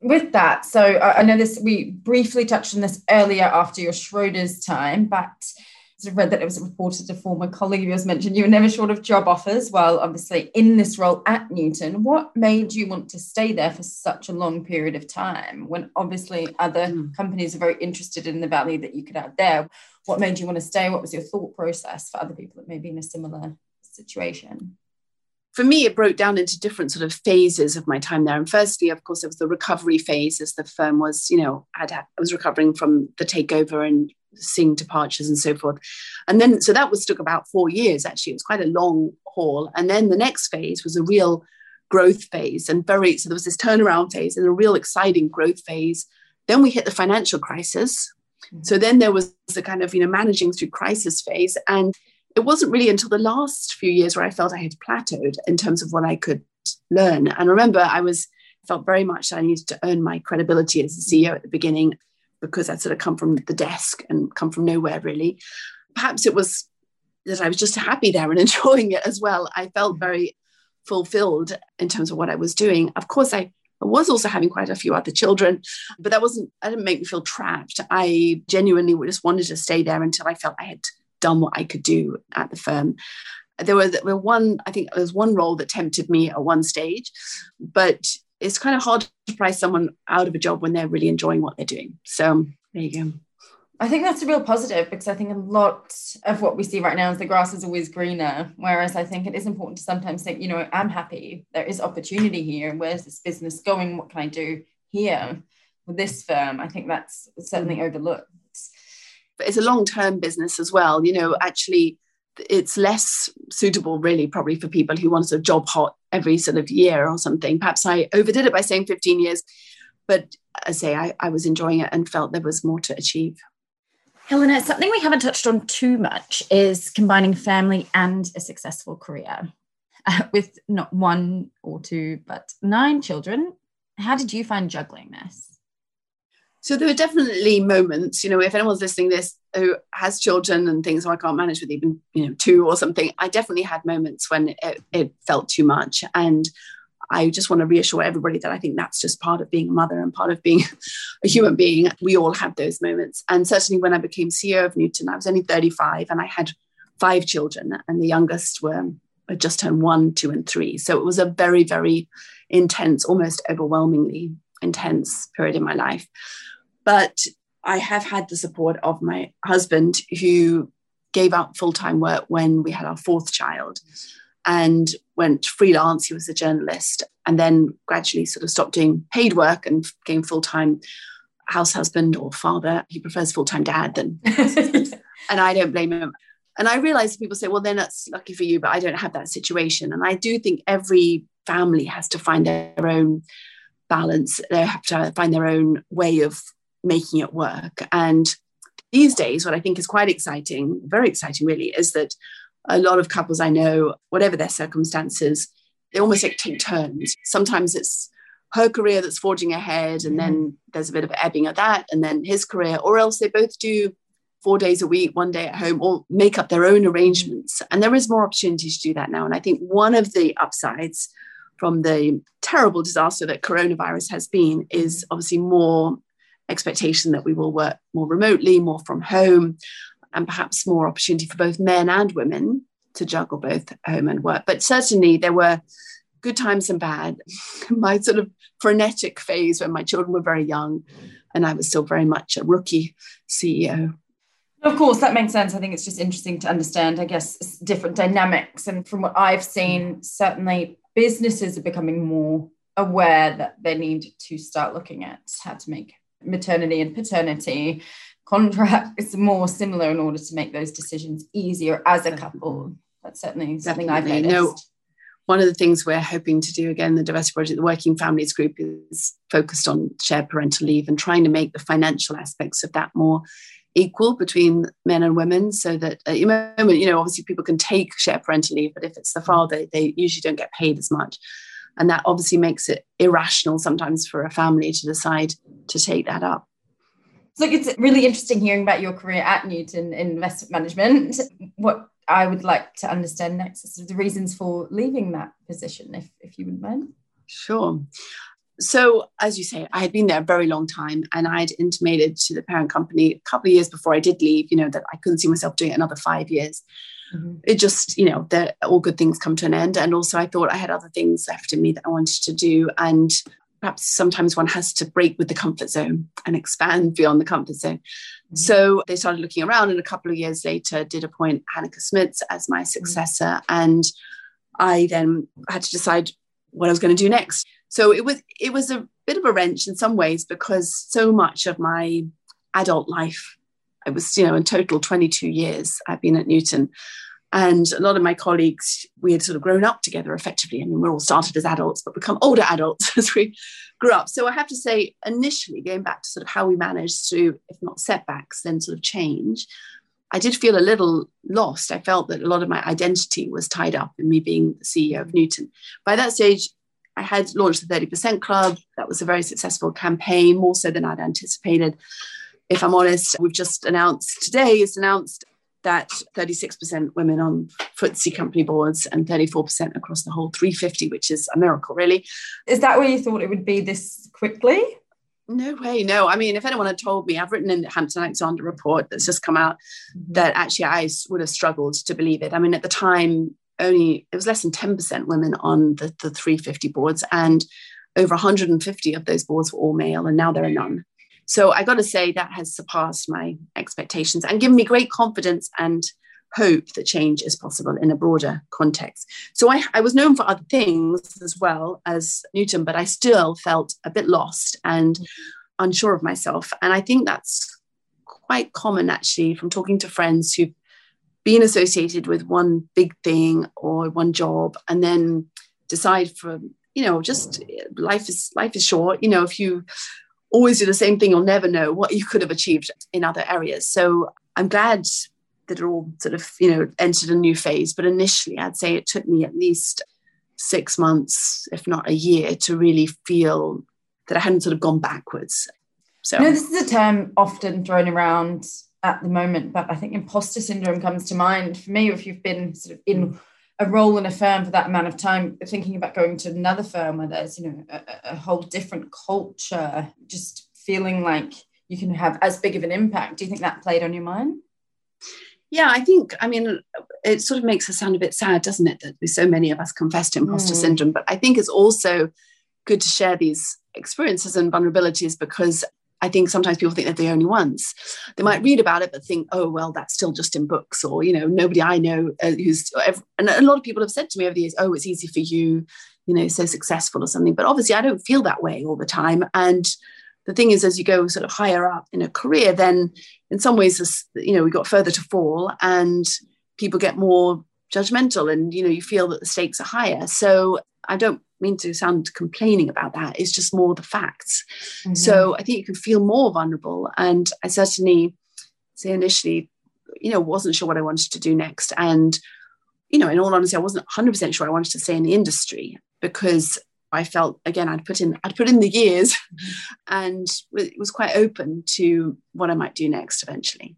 With that, so I know this, we briefly touched on this earlier after your Schroders time, but read that it was reported a former colleague of yours mentioned you were never short of job offers while obviously in this role at Newton. What made you want to stay there for such a long period of time when obviously other mm. companies are very interested in the value that you could add there? What made you want to stay? What was your thought process for other people that may be in a similar situation? for me, it broke down into different sort of phases of my time there. And firstly, of course, it was the recovery phase as the firm was, you know, had, I was recovering from the takeover and seeing departures and so forth. And then, so that was took about four years, actually. It was quite a long haul. And then the next phase was a real growth phase and very, so there was this turnaround phase and a real exciting growth phase. Then we hit the financial crisis. Mm-hmm. So then there was the kind of, you know, managing through crisis phase. And it wasn't really until the last few years where I felt I had plateaued in terms of what I could learn. And remember, I was felt very much that I needed to earn my credibility as a CEO at the beginning because I'd sort of come from the desk and come from nowhere really. Perhaps it was that I was just happy there and enjoying it as well. I felt mm-hmm. very fulfilled in terms of what I was doing. Of course, I, I was also having quite a few other children, but that wasn't, that didn't make me feel trapped. I genuinely just wanted to stay there until I felt I had done what I could do at the firm. There was, there were one, I think there was one role that tempted me at one stage, but it's kind of hard to price someone out of a job when they're really enjoying what they're doing. So there you go. I think that's a real positive because I think a lot of what we see right now is the grass is always greener. Whereas I think it is important to sometimes think, you know, I'm happy. There is opportunity here. And where's this business going? What can I do here with this firm? I think that's certainly overlooked. But it's a long term business as well. You know, actually, it's less suitable really probably for people who want a job hot every sort of year or something. Perhaps i overdid it by saying 15 years but i say I, I was enjoying it and felt there was more to achieve. Helena something we haven't touched on too much is combining family and a successful career. Uh, with not one or two but nine children how did you find juggling this so there were definitely moments, you know, if anyone's listening this who has children and things, oh, I can't manage with even, you know, two or something. I definitely had moments when it, it felt too much. And I just want to reassure everybody that I think that's just part of being a mother and part of being a human being. We all have those moments. And certainly when I became CEO of Newton, I was only 35 and I had five children, and the youngest were just turned one, two, and three. So it was a very, very intense, almost overwhelmingly intense period in my life. But I have had the support of my husband who gave up full time work when we had our fourth child and went freelance. He was a journalist and then gradually sort of stopped doing paid work and became full time house husband or father. He prefers full time dad than, and I don't blame him. And I realize people say, well, then that's lucky for you, but I don't have that situation. And I do think every family has to find their own balance. They have to find their own way of making it work. And these days, what I think is quite exciting, very exciting really, is that a lot of couples I know, whatever their circumstances, they almost like take turns. Sometimes it's her career that's forging ahead, and then mm-hmm. there's a bit of ebbing of that, and then his career, or else they both do four days a week, one day at home, or make up their own arrangements. And there is more opportunity to do that now. And I think one of the upsides from the terrible disaster that coronavirus has been is obviously more expectation that we will work more remotely, more from home, and perhaps more opportunity for both men and women to juggle both home and work. But certainly there were good times and bad. my sort of frenetic phase when my children were very young, and I was still very much a rookie CEO. Of course, that makes sense. I think it's just interesting to understand, I guess, different dynamics. And from what I've seen, certainly businesses are becoming more aware that they need to start looking at how to make maternity and paternity contracts more similar in order to make those decisions easier as a couple. That's certainly something Definitely. I've noticed. No, one of the things we're hoping to do again, the diversity project, the Working Families Group is focused on shared parental leave and trying to make the financial aspects of that more equal between men and women so that at the moment, you know, obviously people can take shared parental leave, but if it's the father, they usually don't get paid as much. And that obviously makes it irrational sometimes for a family to decide to take that up. So it's really interesting hearing about your career at Newton in investment management. What I would like to understand next is the reasons for leaving that position, if, if you wouldn't mind. Sure. So, as you say, I had been there a very long time and I had intimated to the parent company a couple of years before I did leave, you know, that I couldn't see myself doing it another five years. Mm-hmm. It just, you know, that all good things come to an end. And also, I thought I had other things left in me that I wanted to do. And perhaps sometimes one has to break with the comfort zone and expand beyond the comfort zone. Mm-hmm. So they started looking around, and a couple of years later, did appoint Hanneke Smits as my mm-hmm. successor. Mm-hmm. And I then had to decide what I was going to do next. So it was it was a bit of a wrench in some ways because so much of my adult life, I was you know in total 22 years I've been at Newton, and a lot of my colleagues, we had sort of grown up together effectively. I mean, we're all started as adults, but become older adults as we grew up. So I have to say, initially, going back to sort of how we managed to, if not setbacks, then sort of change, I did feel a little lost. I felt that a lot of my identity was tied up in me being the CEO of Newton. By that stage, I had launched the 30% Club. That was a very successful campaign, more so than I'd anticipated. If I'm honest, we've just announced today, it's announced that 36% women on FTSE company boards and 34% across the whole 350, which is a miracle, really. Is that where you thought it would be this quickly? No way, no. I mean, if anyone had told me, I've written in the Hampton Alexander report that's just come out mm-hmm. that actually I would have struggled to believe it. I mean, at the time, only it was less than 10% women on the, the 350 boards, and over 150 of those boards were all male, and now there are none. So I got to say that has surpassed my expectations and given me great confidence and hope that change is possible in a broader context. So I, I, was known for other things as well as Newton, but I still felt a bit lost and unsure of myself. And I think that's quite common actually from talking to friends who've been associated with one big thing or one job and then decide for you know just life is life is short you know if you always do the same thing, you'll never know what you could have achieved in other areas. So I'm glad that it all sort of, you know, entered a new phase. But initially, I'd say it took me at least six months, if not a year, to really feel that I hadn't sort of gone backwards. So, you know, this is a term often thrown around at the moment, but I think imposter syndrome comes to mind for me. If you've been sort of in mm. A role in a firm for that amount of time, thinking about going to another firm where there's, you know, a, a whole different culture, just feeling like you can have as big of an impact. Do you think that played on your mind? Yeah, I think, I mean, it sort of makes us sound a bit sad, doesn't it, that so many of us confess to imposter mm. syndrome. But I think it's also good to share these experiences and vulnerabilities because I think sometimes people think that they're the only ones. They might read about it, but think, oh, well, that's still just in books, or, you know, nobody I know uh, who's, and a lot of people have said to me over the years, oh, it's easy for you, you know, so successful or something. But obviously, I don't feel that way all the time. And the thing is, as you go sort of higher up in a career, then in some ways, you know, we got further to fall and people get more judgmental and, you know, you feel that the stakes are higher. So I don't mean to sound complaining about that. It's just more the facts. Mm-hmm. So I think you can feel more vulnerable. And I certainly say initially, you know, wasn't sure what I wanted to do next. And, you know, in all honesty, I wasn't 100% sure I wanted to stay in the industry because I felt again I'd put in I'd put in the years mm-hmm. and it was quite open to what I might do next eventually.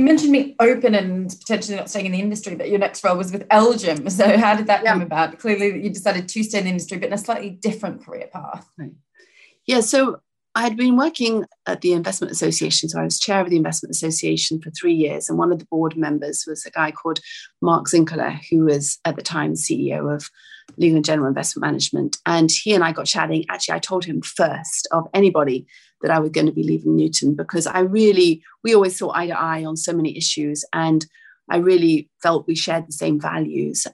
You mentioned being open and potentially not staying in the industry, but your next role was with LGIM. So how did that yeah. come about? Clearly, you decided to stay in the industry, but in a slightly different career path. Right. Yeah. So I had been working at the Investment Association. So I was chair of the Investment Association for three years. And one of the board members was a guy called Mark Zinkula, who was at the time CEO of Legal and General Investment Management. And he and I got chatting. Actually, I told him first of anybody that I was going to be leaving Newton because I really, we always saw eye to eye on so many issues. And I really felt we shared the same values.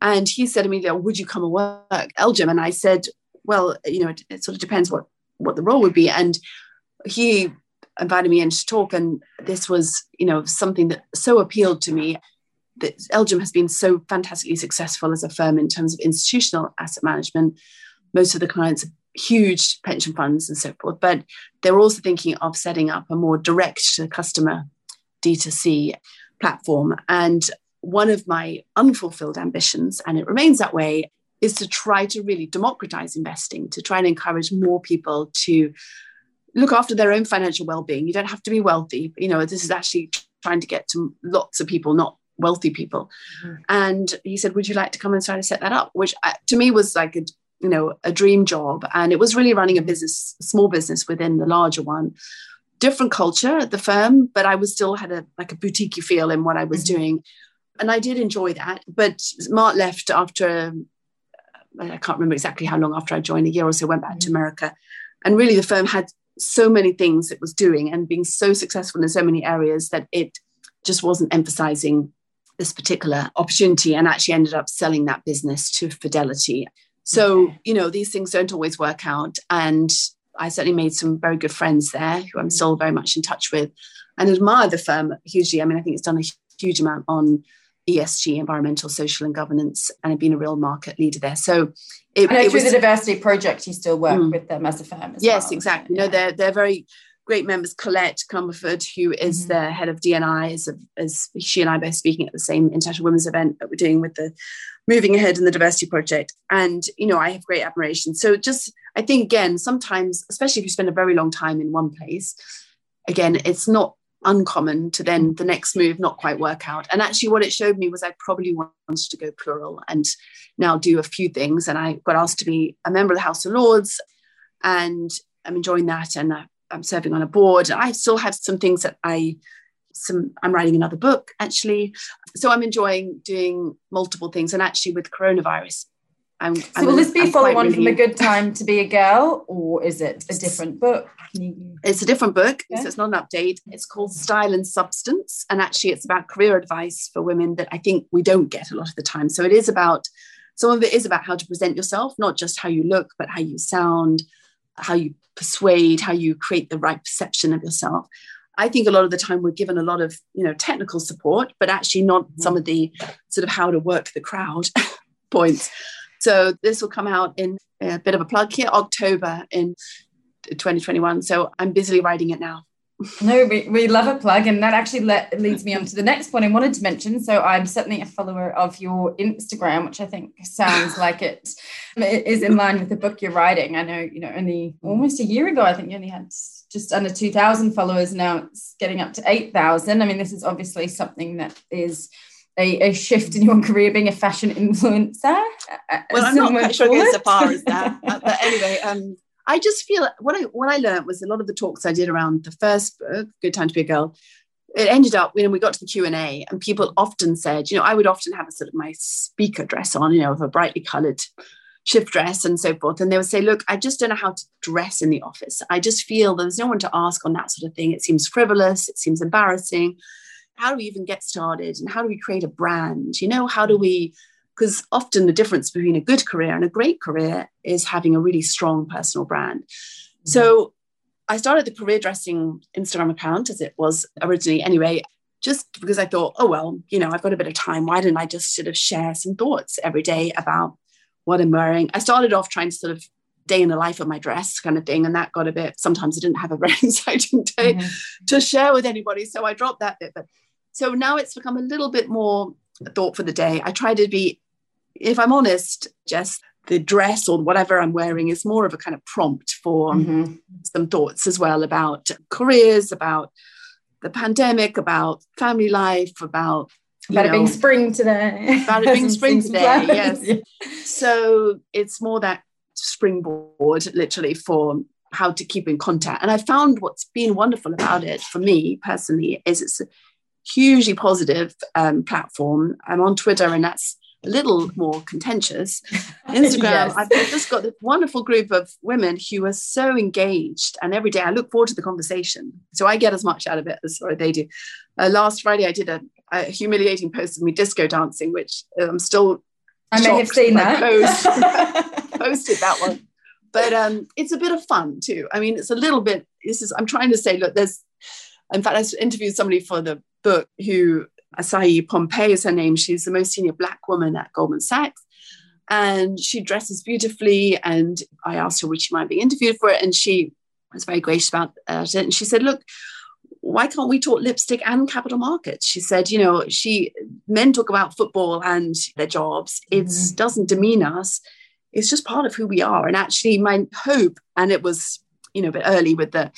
And he said me, Would you come and work LGIM? And I said, Well, you know, it, it sort of depends what, what the role would be. And he invited me in to talk. And this was, you know, something that so appealed to me that LGIM has been so fantastically successful as a firm in terms of institutional asset management. Most of the clients huge pension funds and so forth, but they're also thinking of setting up a more direct to customer D2C platform. And one of my unfulfilled ambitions, and it remains that way, is to try to really democratize investing, to try and encourage more people to look after their own financial well-being. You don't have to be wealthy. You know, this is actually trying to get to lots of people, not wealthy people. Mm-hmm. And he said, "Would you like to come and try to set that up?" Which uh, to me was like a you know a dream job, and it was really running a business, small business within the larger one. Different culture at the firm, but I was still had a like a boutique feel in what I was mm-hmm. doing, and I did enjoy that. But Mark left after I can't remember exactly how long after I joined, a year or so, went back mm-hmm. to America, and really the firm had so many things it was doing and being so successful in so many areas that it just wasn't emphasizing this particular opportunity and actually ended up selling that business to Fidelity. So, okay. you know, these things don't always work out. And I certainly made some very good friends there who I'm still very much in touch with and admire the firm hugely. I mean, I think it's done a huge amount on ESG, environmental, social, and governance, and have been a real market leader there. So, it, I know through was, the diversity project, you still work mm, with them as a firm. As yes, well. exactly. Yeah. No, they're they're very great members, Colette Comerford, who is mm-hmm. the head of DNI, as, as she and I both speaking at the same International Women's event that we're doing with the Moving Ahead in the Diversity Project. And, you know, I have great admiration. So just, I think, again, sometimes, especially if you spend a very long time in one place, again, it's not uncommon to then the next move not quite work out. And actually, what it showed me was I probably wanted to go plural and now do a few things. And I got asked to be a member of the House of Lords, and I'm enjoying that. And I'm serving on a board. I still have some things that I some I'm writing another book actually. So I'm enjoying doing multiple things. And actually with coronavirus, I'm, so I'm, will this be follow on from a good time to be a girl, or is it a different book? It's a different book, so it's not an update. It's called Style and Substance, and actually, it's about career advice for women that I think we don't get a lot of the time. So it is about some of it is about how to present yourself, not just how you look, but how you sound, how you persuade, how you create the right perception of yourself. I think a lot of the time we're given a lot of you know technical support, but actually not mm-hmm. some of the sort of how to work the crowd points. So this will come out in a bit of a plug here, October in 2021. So I'm busily writing it now. No, we, we love a plug. And that actually le- leads me on to the next point I wanted to mention. So I'm certainly a follower of your Instagram, which I think sounds like it is in line with the book you're writing. I know, you know, only almost a year ago, I think you only had just under 2,000 followers. Now it's getting up to 8,000. I mean, this is obviously something that is a, a, shift in your career being a fashion influencer. Well, I'm not quite sure goes so far as that. but anyway, um, I just feel what I what I learned was a lot of the talks I did around the first book, Good Time to Be a Girl. It ended up when we got to the Q and A, and people often said, you know, I would often have a sort of my speaker dress on, you know, with a brightly coloured shift dress and so forth, and they would say, look, I just don't know how to dress in the office. I just feel there's no one to ask on that sort of thing. It seems frivolous. It seems embarrassing. How do we even get started? And how do we create a brand? You know, how do we because often the difference between a good career and a great career is having a really strong personal brand. Mm-hmm. So I started the career dressing Instagram account as it was originally anyway, just because I thought, oh, well, you know, I've got a bit of time. Why didn't I just sort of share some thoughts every day about what I'm wearing? I started off trying to sort of day in the life of my dress kind of thing. And that got a bit, sometimes I didn't have a very exciting day mm-hmm. to share with anybody. So I dropped that bit. But so now it's become a little bit more thought for the day. I try to be if I'm honest, just the dress or whatever I'm wearing is more of a kind of prompt for mm-hmm. some thoughts as well about careers, about the pandemic, about family life, about about know, it being spring today. About it being spring today, yes. yeah. So it's more that springboard, literally, for how to keep in contact. And I found what's been wonderful about it for me personally is it's a hugely positive um, platform. I'm on Twitter, and that's a little more contentious, Instagram, yes. I've just got this wonderful group of women who are so engaged. And every day I look forward to the conversation. So I get as much out of it as they do. Uh, last Friday, I did a, a, humiliating post of me disco dancing, which I'm still. I may have seen that. Post, posted that one. But um, it's a bit of fun too. I mean, it's a little bit. This is. I'm trying to say. Look, there's. In fact, I interviewed somebody for the book who Asahi Pompey is her name. She's the most senior black woman at Goldman Sachs. And she dresses beautifully. And I asked her would she mind being interviewed for it. And she was very gracious about it. And she said, look, why can't we talk lipstick and capital markets? She said, you know, she men talk about football and their jobs. It mm-hmm. doesn't demean us. It's just part of who we are. And actually, my hope, and it was, you know, a bit early with the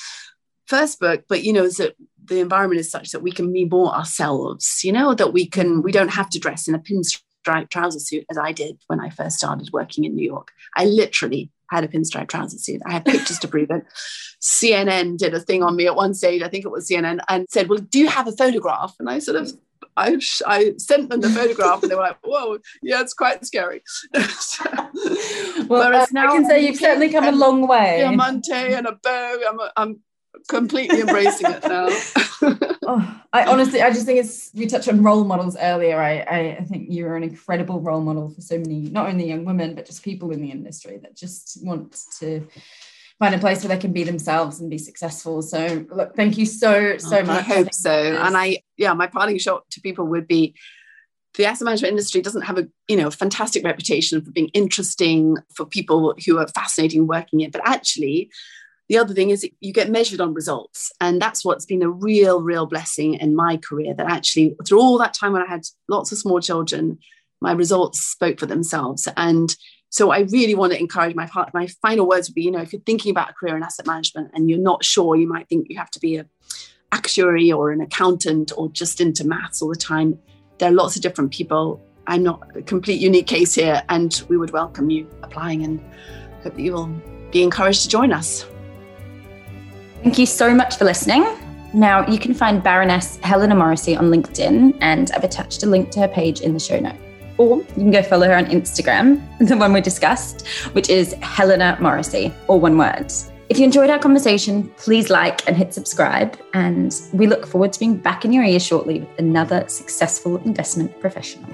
first book, but you know, is that the environment is such that we can be more ourselves, you know, that we can, we don't have to dress in a pinstripe trouser suit as I did when I first started working in New York. I literally had a pinstripe trouser suit. I have pictures to prove it. CNN did a thing on me at one stage, I think it was CNN, and said, Well, do you have a photograph? And I sort of I, I sent them the photograph and they were like, whoa, yeah, it's quite scary. so, well, uh, now I can say you've certainly come a long way. Diamante and a bow. I'm, I'm completely embracing it now. oh, I honestly, I just think it's. We touched on role models earlier. I, I, I think you're an incredible role model for so many, not only young women, but just people in the industry that just want to find a place where they can be themselves and be successful. So, look, thank you so so oh, much. I hope so. And I, yeah, my parting shot to people would be the asset management industry doesn't have a you know fantastic reputation for being interesting for people who are fascinating working in but actually the other thing is you get measured on results. And that's what's been a real, real blessing in my career that actually, through all that time when I had lots of small children, my results spoke for themselves. And so I really want to encourage my part. My final words would be, you know, if you're thinking about a career in asset management and you're not sure, you might think you have to be a actuary or an accountant or just into maths all the time. There are lots of different people. I'm not a complete unique case here, and we would welcome you applying and hope that you will be encouraged to join us. Thank you so much for listening. Now, you can find Baroness Helena Morrissey on LinkedIn, and I've attached a link to her page in the show note. Or you can go follow her on Instagram, the one we discussed, which is Helena Morrissey, all one word. If you enjoyed our conversation, please like and hit subscribe. And we look forward to being back in your ear shortly with another successful investment professional.